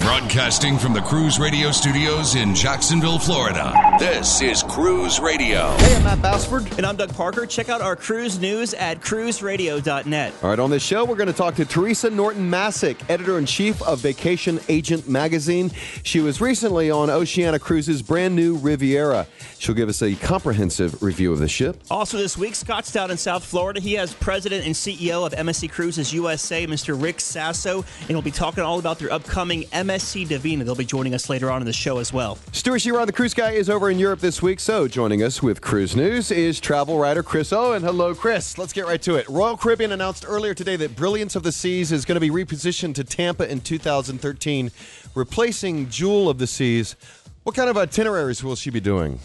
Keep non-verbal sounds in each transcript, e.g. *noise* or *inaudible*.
Broadcasting from the Cruise Radio Studios in Jacksonville, Florida. This is Cruise Radio. Hey, I'm Matt Bassford. And I'm Doug Parker. Check out our cruise news at cruiseradio.net. All right, on this show, we're going to talk to Theresa Norton Masek, editor in chief of Vacation Agent Magazine. She was recently on Oceania Cruises' brand new Riviera. She'll give us a comprehensive review of the ship. Also, this week, Scott's down in South Florida, he has president and CEO of MSC Cruises USA, Mr. Rick Sasso, and he'll be talking all about their upcoming MSC Divina. They'll be joining us later on in the show as well. Stewart Chiron, the cruise guy, is over in Europe this week, so joining us with cruise news is travel writer Chris Owen. Hello, Chris. Let's get right to it. Royal Caribbean announced earlier today that Brilliance of the Seas is going to be repositioned to Tampa in 2013, replacing Jewel of the Seas. What kind of itineraries will she be doing?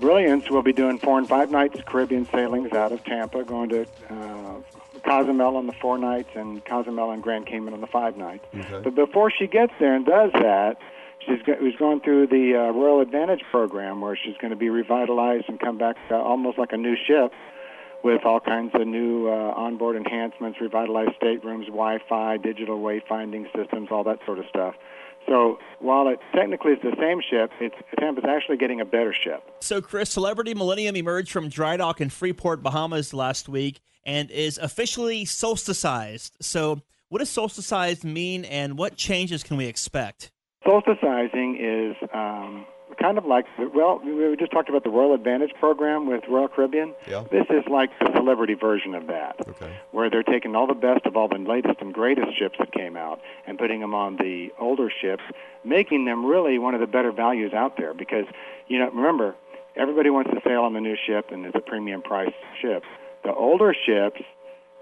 Brilliance will be doing four and five nights Caribbean sailings out of Tampa, going to uh, Cozumel on the four nights and Cozumel and Grand Cayman on the five nights. Okay. But before she gets there and does that, she's go- was going through the uh, Royal Advantage program where she's going to be revitalized and come back uh, almost like a new ship with all kinds of new uh, onboard enhancements, revitalized staterooms, Wi-Fi, digital wayfinding systems, all that sort of stuff. So while it technically is the same ship, it's Tampa's actually getting a better ship. So, Chris, Celebrity Millennium emerged from dry dock in Freeport, Bahamas last week and is officially solsticized. So, what does solsticized mean and what changes can we expect? Solsticizing is um, kind of like, well, we just talked about the Royal Advantage program with Royal Caribbean. Yeah. This is like the celebrity version of that, Okay. where they're taking all the best of all the latest and greatest ships that came out and putting them on the older ships, making them really one of the better values out there. Because, you know, remember, everybody wants to sail on the new ship and it's a premium price ship. The older ships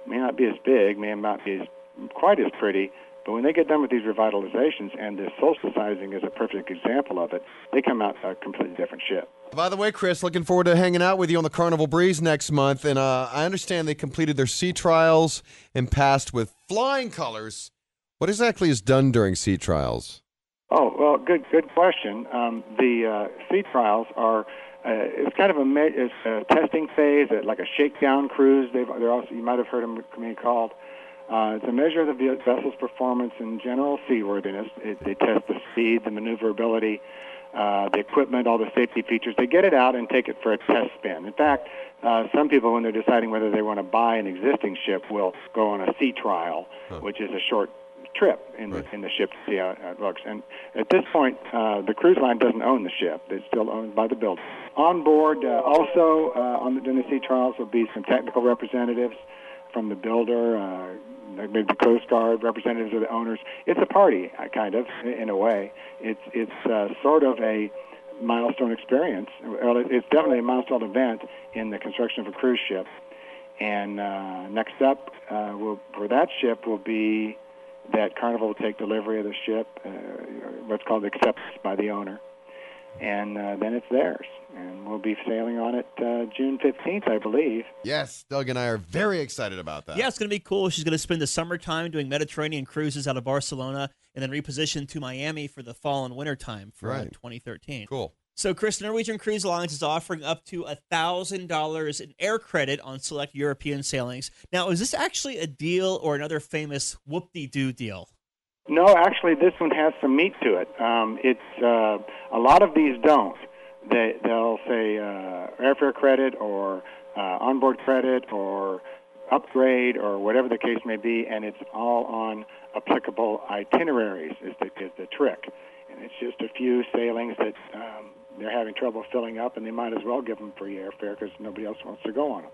may not be as big, may not be as, quite as pretty, but when they get done with these revitalizations, and this solsticizing is a perfect example of it, they come out a completely different ship. By the way, Chris, looking forward to hanging out with you on the Carnival Breeze next month. And uh, I understand they completed their sea trials and passed with flying colors. What exactly is done during sea trials? Oh well, good good question. Um, the uh, sea trials are uh, it's kind of a, it's a testing phase, like a shakedown cruise. They've, they're also you might have heard them being called. Uh, it's a measure of the vessel's performance and general seaworthiness. It, they test the speed, the maneuverability, uh, the equipment, all the safety features. They get it out and take it for a test spin. In fact, uh, some people, when they're deciding whether they want to buy an existing ship, will go on a sea trial, which is a short trip in the in the ship to see how it looks. And at this point, uh, the cruise line doesn't own the ship; it's still owned by the builder. On board, uh, also uh, on the, sea trials, will be some technical representatives from the builder, uh, maybe the Coast Guard representatives of the owners. It's a party, uh, kind of, in a way. It's it's uh, sort of a milestone experience. Well, it's definitely a milestone event in the construction of a cruise ship. And uh, next up, uh, will, for that ship will be that Carnival will take delivery of the ship, uh, what's called acceptance by the owner, and uh, then it's theirs. And we'll be sailing on it uh, June 15th, I believe. Yes, Doug and I are very excited about that. Yeah, it's going to be cool. She's going to spend the summertime doing Mediterranean cruises out of Barcelona and then reposition to Miami for the fall and winter time for uh, Right. 2013. Cool. So, Chris, Norwegian Cruise Lines is offering up to $1,000 in air credit on select European sailings. Now, is this actually a deal or another famous whoop-de-doo deal? No, actually, this one has some meat to it. Um, it's uh, a lot of these don't. They they'll say uh, airfare credit or uh, onboard credit or upgrade or whatever the case may be, and it's all on applicable itineraries. Is the is the trick, and it's just a few sailings that um, they're having trouble filling up, and they might as well give them free airfare because nobody else wants to go on them.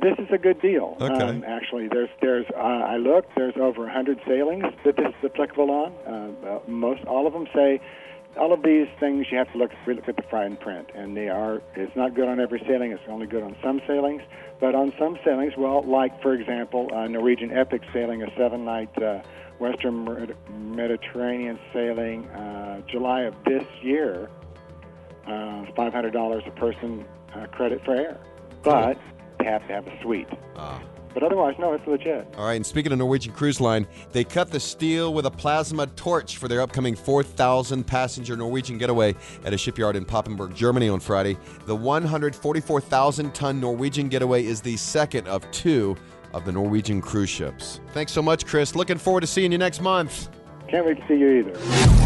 This is a good deal. Okay. Um, actually, there's there's uh, I looked. There's over 100 sailings that this is applicable on. Uh, uh, most all of them say all of these things you have to look look at the fine print, and they are. It's not good on every sailing. It's only good on some sailings. But on some sailings, well, like for example, uh, Norwegian Epic sailing a seven-night uh, Western Mer- Mediterranean sailing, uh, July of this year, uh, $500 a person uh, credit for air. But have to have a suite. Ah. But otherwise, no, it's legit. All right, and speaking of Norwegian Cruise Line, they cut the steel with a plasma torch for their upcoming 4,000 passenger Norwegian getaway at a shipyard in Papenburg, Germany on Friday. The 144,000 ton Norwegian getaway is the second of two of the Norwegian cruise ships. Thanks so much, Chris. Looking forward to seeing you next month. Can't wait to see you either.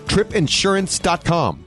tripinsurance.com.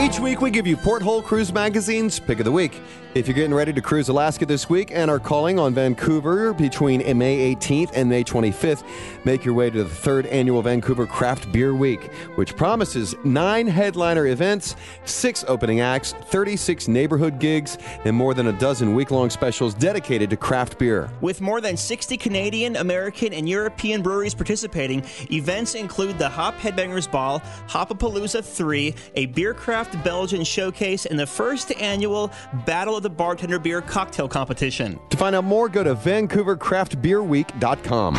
Each week, we give you Porthole Cruise Magazine's Pick of the Week. If you're getting ready to cruise Alaska this week and are calling on Vancouver between May 18th and May 25th, make your way to the third annual Vancouver Craft Beer Week, which promises nine headliner events, six opening acts, 36 neighborhood gigs, and more than a dozen week long specials dedicated to craft beer. With more than 60 Canadian, American, and European breweries participating, events include the Hop Headbangers Ball, Hopapalooza 3, a Beercraft Belgian showcase, and the first annual Battle of the Bartender Beer Cocktail Competition. To find out more, go to VancouverCraftBeerWeek.com.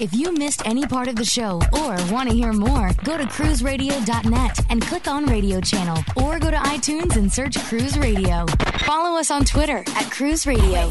If you missed any part of the show or want to hear more, go to cruiseradio.net and click on radio channel or go to iTunes and search Cruise Radio. Follow us on Twitter at Cruise Radio.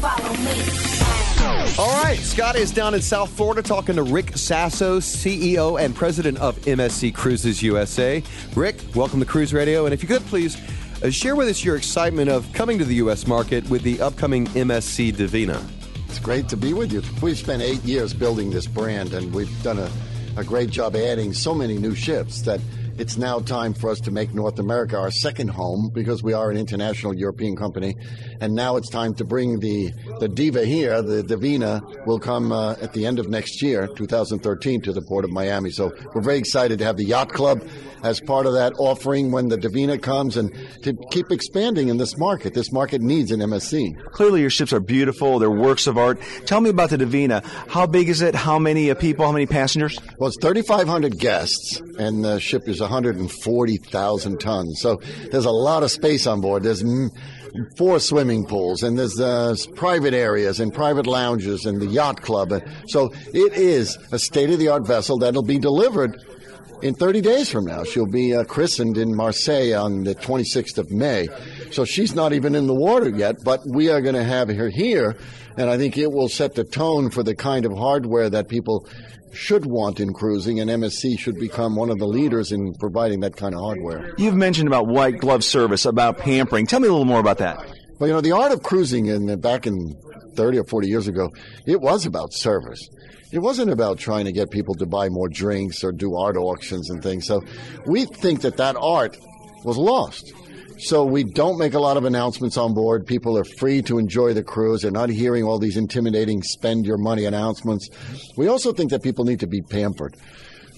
All right, Scott is down in South Florida talking to Rick Sasso, CEO and president of MSC Cruises USA. Rick, welcome to Cruise Radio. And if you could please uh, share with us your excitement of coming to the U.S. market with the upcoming MSC Divina. It's great to be with you. We've spent eight years building this brand, and we've done a, a great job adding so many new ships that it's now time for us to make North America our second home because we are an international European company. And now it's time to bring the, the Diva here. The Divina will come uh, at the end of next year, 2013, to the port of Miami. So we're very excited to have the Yacht Club as part of that offering when the Divina comes and to keep expanding in this market. This market needs an MSC. Clearly, your ships are beautiful. They're works of art. Tell me about the Divina. How big is it? How many uh, people? How many passengers? Well, it's 3,500 guests, and the ship is 140,000 tons. So there's a lot of space on board. There's four swimming pools, and there's uh, private areas and private lounges and the yacht club. So it is a state of the art vessel that'll be delivered in 30 days from now. She'll be uh, christened in Marseille on the 26th of May. So she's not even in the water yet, but we are going to have her here, and I think it will set the tone for the kind of hardware that people should want in cruising, and MSC should become one of the leaders in providing that kind of hardware. You've mentioned about white glove service, about pampering. Tell me a little more about that. Well, you know, the art of cruising in back in 30 or 40 years ago, it was about service. It wasn't about trying to get people to buy more drinks or do art auctions and things. So we think that that art was lost. So we don't make a lot of announcements on board. People are free to enjoy the cruise. They're not hearing all these intimidating spend your money announcements. We also think that people need to be pampered.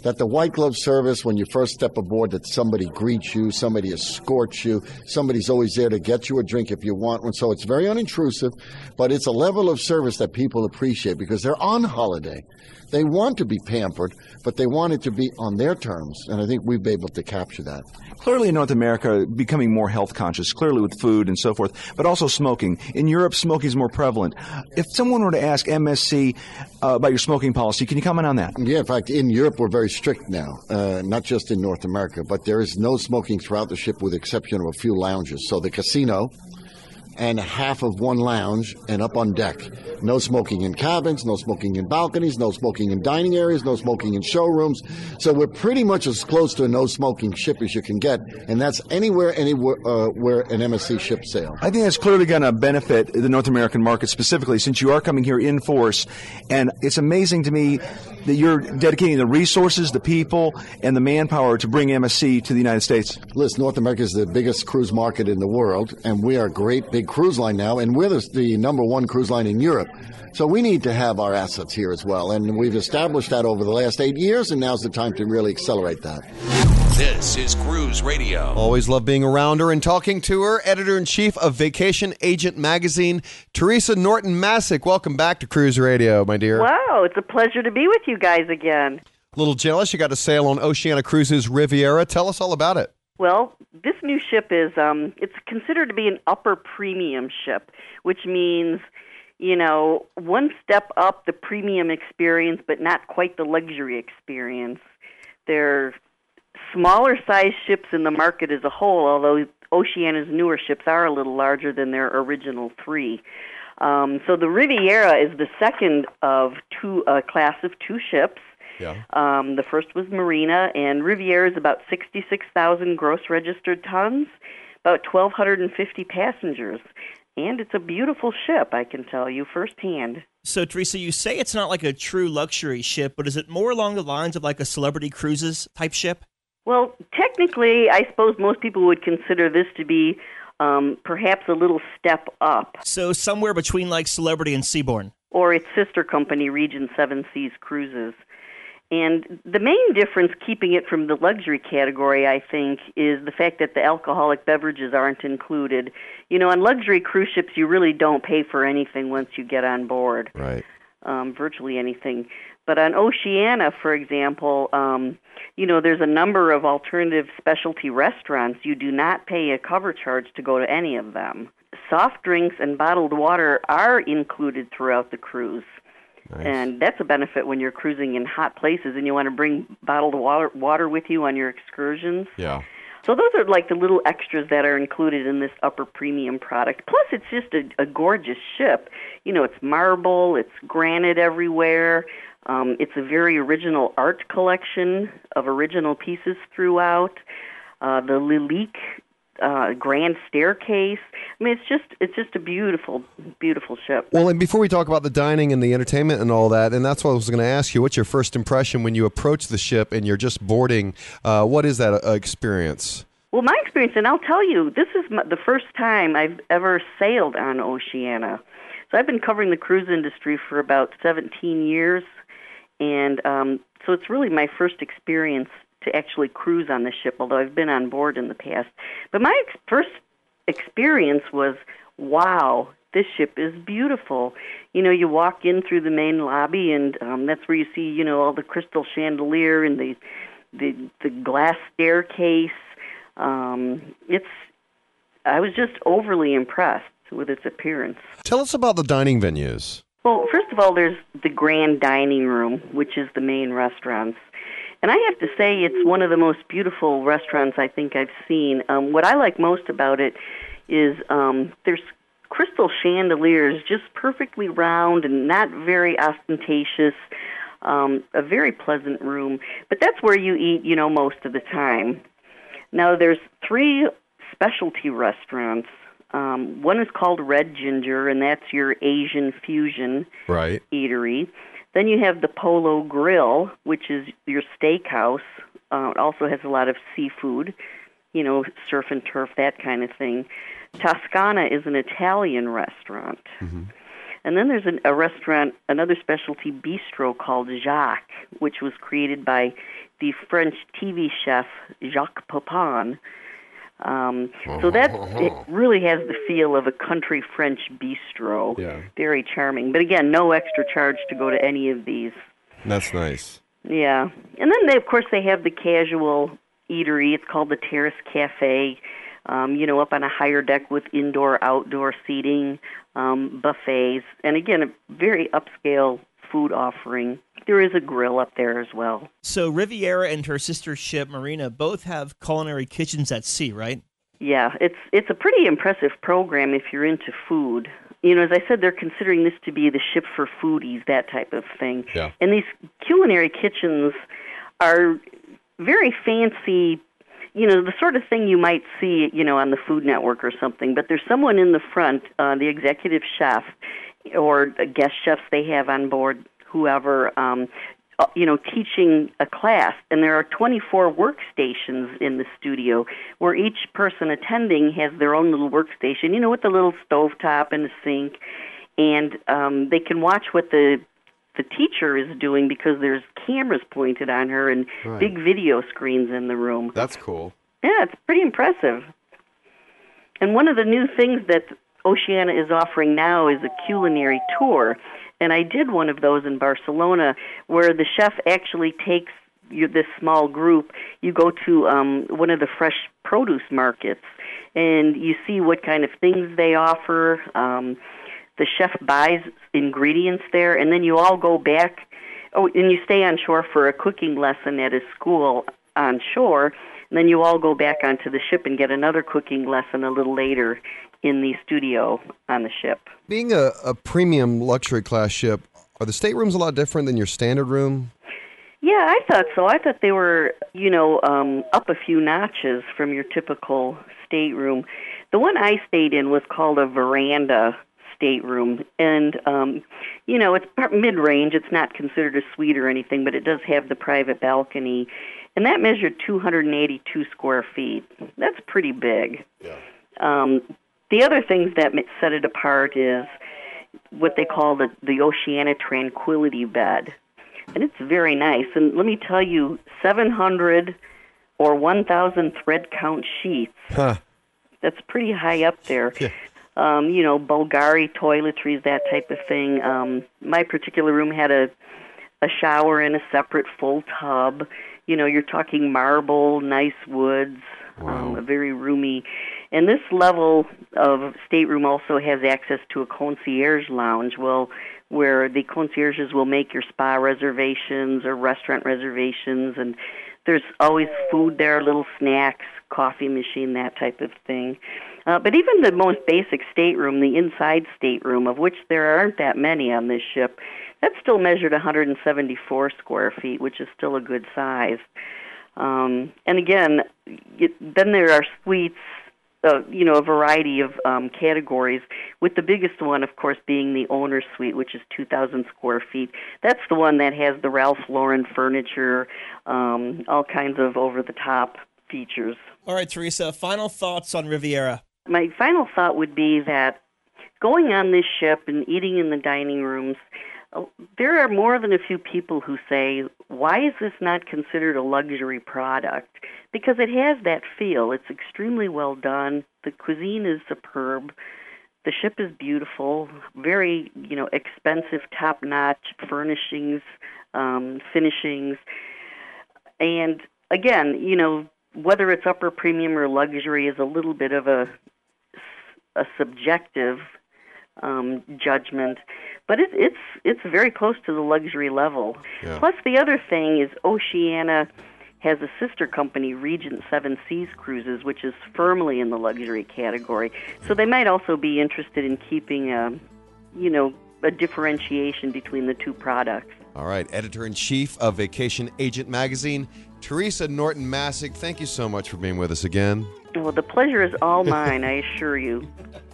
That the white glove service when you first step aboard that somebody greets you somebody escorts you somebody's always there to get you a drink if you want one. So it's very unintrusive but it's a level of service that people appreciate because they're on holiday they want to be pampered but they want it to be on their terms and i think we've been able to capture that Clearly, in North America, becoming more health conscious, clearly with food and so forth, but also smoking. In Europe, smoking is more prevalent. If someone were to ask MSC uh, about your smoking policy, can you comment on that? Yeah, in fact, in Europe, we're very strict now, uh, not just in North America, but there is no smoking throughout the ship with the exception of a few lounges. So the casino and half of one lounge and up on deck. No smoking in cabins, no smoking in balconies, no smoking in dining areas, no smoking in showrooms. So we're pretty much as close to a no smoking ship as you can get, and that's anywhere, anywhere uh, where an MSC ship sails. I think that's clearly going to benefit the North American market specifically since you are coming here in force. And it's amazing to me that you're dedicating the resources, the people, and the manpower to bring MSC to the United States. Listen, North America is the biggest cruise market in the world, and we are a great big cruise line now, and we're the, the number one cruise line in Europe. So we need to have our assets here as well, and we've established that over the last eight years, and now's the time to really accelerate that. This is Cruise Radio. Always love being around her and talking to her. Editor in chief of Vacation Agent Magazine, Theresa Norton Masek. Welcome back to Cruise Radio, my dear. Wow, it's a pleasure to be with you guys again. A little jealous. You got to sail on Oceania Cruises Riviera. Tell us all about it. Well, this new ship is um it's considered to be an upper premium ship, which means you know, one step up the premium experience but not quite the luxury experience. They're smaller size ships in the market as a whole, although Oceania's newer ships are a little larger than their original three. Um, so the Riviera is the second of two uh, class of two ships. Yeah. Um, the first was Marina, and Riviera is about 66,000 gross registered tons, about 1,250 passengers. And it's a beautiful ship, I can tell you firsthand. So, Theresa, you say it's not like a true luxury ship, but is it more along the lines of like a celebrity cruises type ship? Well, technically, I suppose most people would consider this to be um, perhaps a little step up. So, somewhere between like Celebrity and Seabourn. Or its sister company, Regent Seven Seas Cruises. And the main difference keeping it from the luxury category, I think, is the fact that the alcoholic beverages aren't included. You know, on luxury cruise ships, you really don't pay for anything once you get on board. Right. Um, virtually anything. But on Oceania, for example, um, you know, there's a number of alternative specialty restaurants. You do not pay a cover charge to go to any of them. Soft drinks and bottled water are included throughout the cruise. Nice. And that's a benefit when you're cruising in hot places and you want to bring bottled water, water with you on your excursions. Yeah. So those are like the little extras that are included in this upper premium product. Plus, it's just a, a gorgeous ship. You know, it's marble, it's granite everywhere. Um, it's a very original art collection of original pieces throughout. Uh, the Lalique uh, grand staircase. I mean, it's just it's just a beautiful, beautiful ship. Well, and before we talk about the dining and the entertainment and all that, and that's what I was going to ask you. What's your first impression when you approach the ship and you're just boarding? Uh, what is that uh, experience? Well, my experience, and I'll tell you, this is my, the first time I've ever sailed on Oceania. So I've been covering the cruise industry for about 17 years, and um, so it's really my first experience to actually cruise on the ship, although I've been on board in the past. But my ex- first experience was wow, this ship is beautiful. You know, you walk in through the main lobby, and um, that's where you see, you know, all the crystal chandelier and the the the glass staircase. Um, it's I was just overly impressed with its appearance. Tell us about the dining venues. Well, first of all, there's the grand dining room, which is the main restaurants. And I have to say, it's one of the most beautiful restaurants I think I've seen. Um, what I like most about it is um, there's crystal chandeliers, just perfectly round and not very ostentatious. Um, a very pleasant room, but that's where you eat, you know, most of the time. Now, there's three specialty restaurants. Um, one is called Red Ginger, and that's your Asian fusion Right. eatery. Then you have the Polo Grill, which is your steakhouse. Uh, it also has a lot of seafood, you know, surf and turf, that kind of thing. Toscana is an Italian restaurant. And then there's an, a restaurant, another specialty bistro called Jacques, which was created by the French TV chef Jacques Pepin. Um, so that it really has the feel of a country French bistro. Yeah. Very charming. But again, no extra charge to go to any of these. That's nice. Yeah, and then they, of course, they have the casual eatery. It's called the Terrace Cafe. Um, you know, up on a higher deck with indoor-outdoor seating, um, buffets, and again, a very upscale food offering. There is a grill up there as well. So Riviera and her sister ship Marina both have culinary kitchens at sea, right? Yeah, it's it's a pretty impressive program if you're into food. You know, as I said, they're considering this to be the ship for foodies, that type of thing. Yeah. And these culinary kitchens are very fancy, you know, the sort of thing you might see, you know, on the Food Network or something. But there's someone in the front, uh, the executive chef or guest chefs they have on board, whoever, um, uh, you know, teaching a class. And there are 24 workstations in the studio where each person attending has their own little workstation, you know, with the little stove top and a sink. And um, they can watch what the the teacher is doing because there's cameras pointed on her and Right. big video screens in the room. That's cool. Yeah, it's pretty impressive. And one of the new things that Oceania is offering now is a culinary tour. And I did one of those in Barcelona where the chef actually takes you, this small group. You go to um, one of the fresh produce markets and you see what kind of things they offer. Um, the chef buys ingredients there, and then you all go back. Oh, and you stay on shore for a cooking lesson at a school on shore. And then you all go back onto the ship and get another cooking lesson a little later in the studio on the ship. Being a, a premium luxury class ship, are the staterooms a lot different than your standard room? Yeah, I thought so. I thought they were, you know, um, up a few notches from your typical stateroom. The one I stayed in was called a veranda stateroom, and um, you know, it's mid range. It's not considered a suite or anything, but it does have the private balcony, and that measured 282 square feet. That's pretty big. Um, the other things that set it apart is what they call the the Oceania Tranquility bed, and it's very nice. And let me tell you, 700 or 1,000 thread count sheets. Huh. That's pretty high up there. Um, you know, Bulgari toiletries, that type of thing. Um, my particular room had a a shower and a separate full tub. You know, you're talking marble, nice woods, um, a very roomy. And this level of stateroom also has access to a concierge lounge. Well, where the concierges will make your spa reservations or restaurant reservations, and there's always food there, little snacks, coffee machine, that type of thing. Uh, but even the most basic stateroom, the inside stateroom, of which there aren't that many on this ship, that still measured 174 square feet, which is still a good size. Um, and again, it, then there are suites, uh, you know, a variety of um, categories. With the biggest one, of course, being the owner's suite, which is 2,000 square feet. That's the one that has the Ralph Lauren furniture, um, all kinds of over-the-top features. All right, Theresa, final thoughts on Riviera. My final thought would be that going on this ship and eating in the dining rooms, there are more than a few people who say, why is this not considered a luxury product? Because it has that feel. It's extremely well done. The cuisine is superb. The ship is beautiful, very, you know, expensive, top-notch furnishings, um, finishings. And again, you know, whether it's upper premium or luxury is a little bit of a a subjective um, judgment, but it, it's it's very close to the luxury level. Yeah. Plus, the other thing is Oceania has a sister company, Regent Seven Seas Cruises, which is firmly in the luxury category. So they might also be interested in keeping a, you know, a differentiation between the two products. All right, editor in chief of Vacation Agent Magazine, Theresa Norton Masek. Thank you so much for being with us again. Well, the pleasure is all mine, I assure you. *laughs*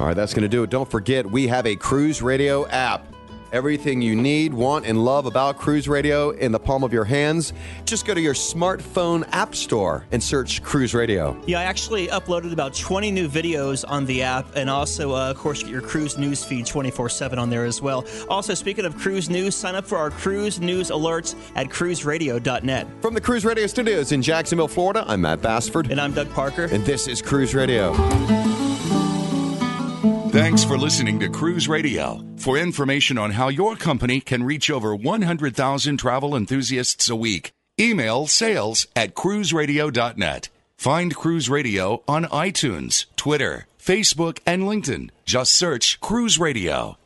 All right, that's going to do it. Don't forget, we have a cruise radio app. Everything you need, want, and love about Cruise Radio in the palm of your hands. Just go to your smartphone app store and search Cruise Radio. Yeah, I actually uploaded about 20 new videos on the app, and also, uh, of course, get your cruise news feed 24 7 on there as well. Also, speaking of cruise news, sign up for our cruise news alerts at cruiseradio.net. From the Cruise Radio studios in Jacksonville, Florida, I'm Matt Bassford. And I'm Doug Parker. And this is Cruise Radio. Thanks for listening to Cruise Radio. For information on how your company can reach over 100,000 travel enthusiasts a week, email sales at cruiseradio.net. Find Cruise Radio on iTunes, Twitter, Facebook, and LinkedIn. Just search Cruise Radio.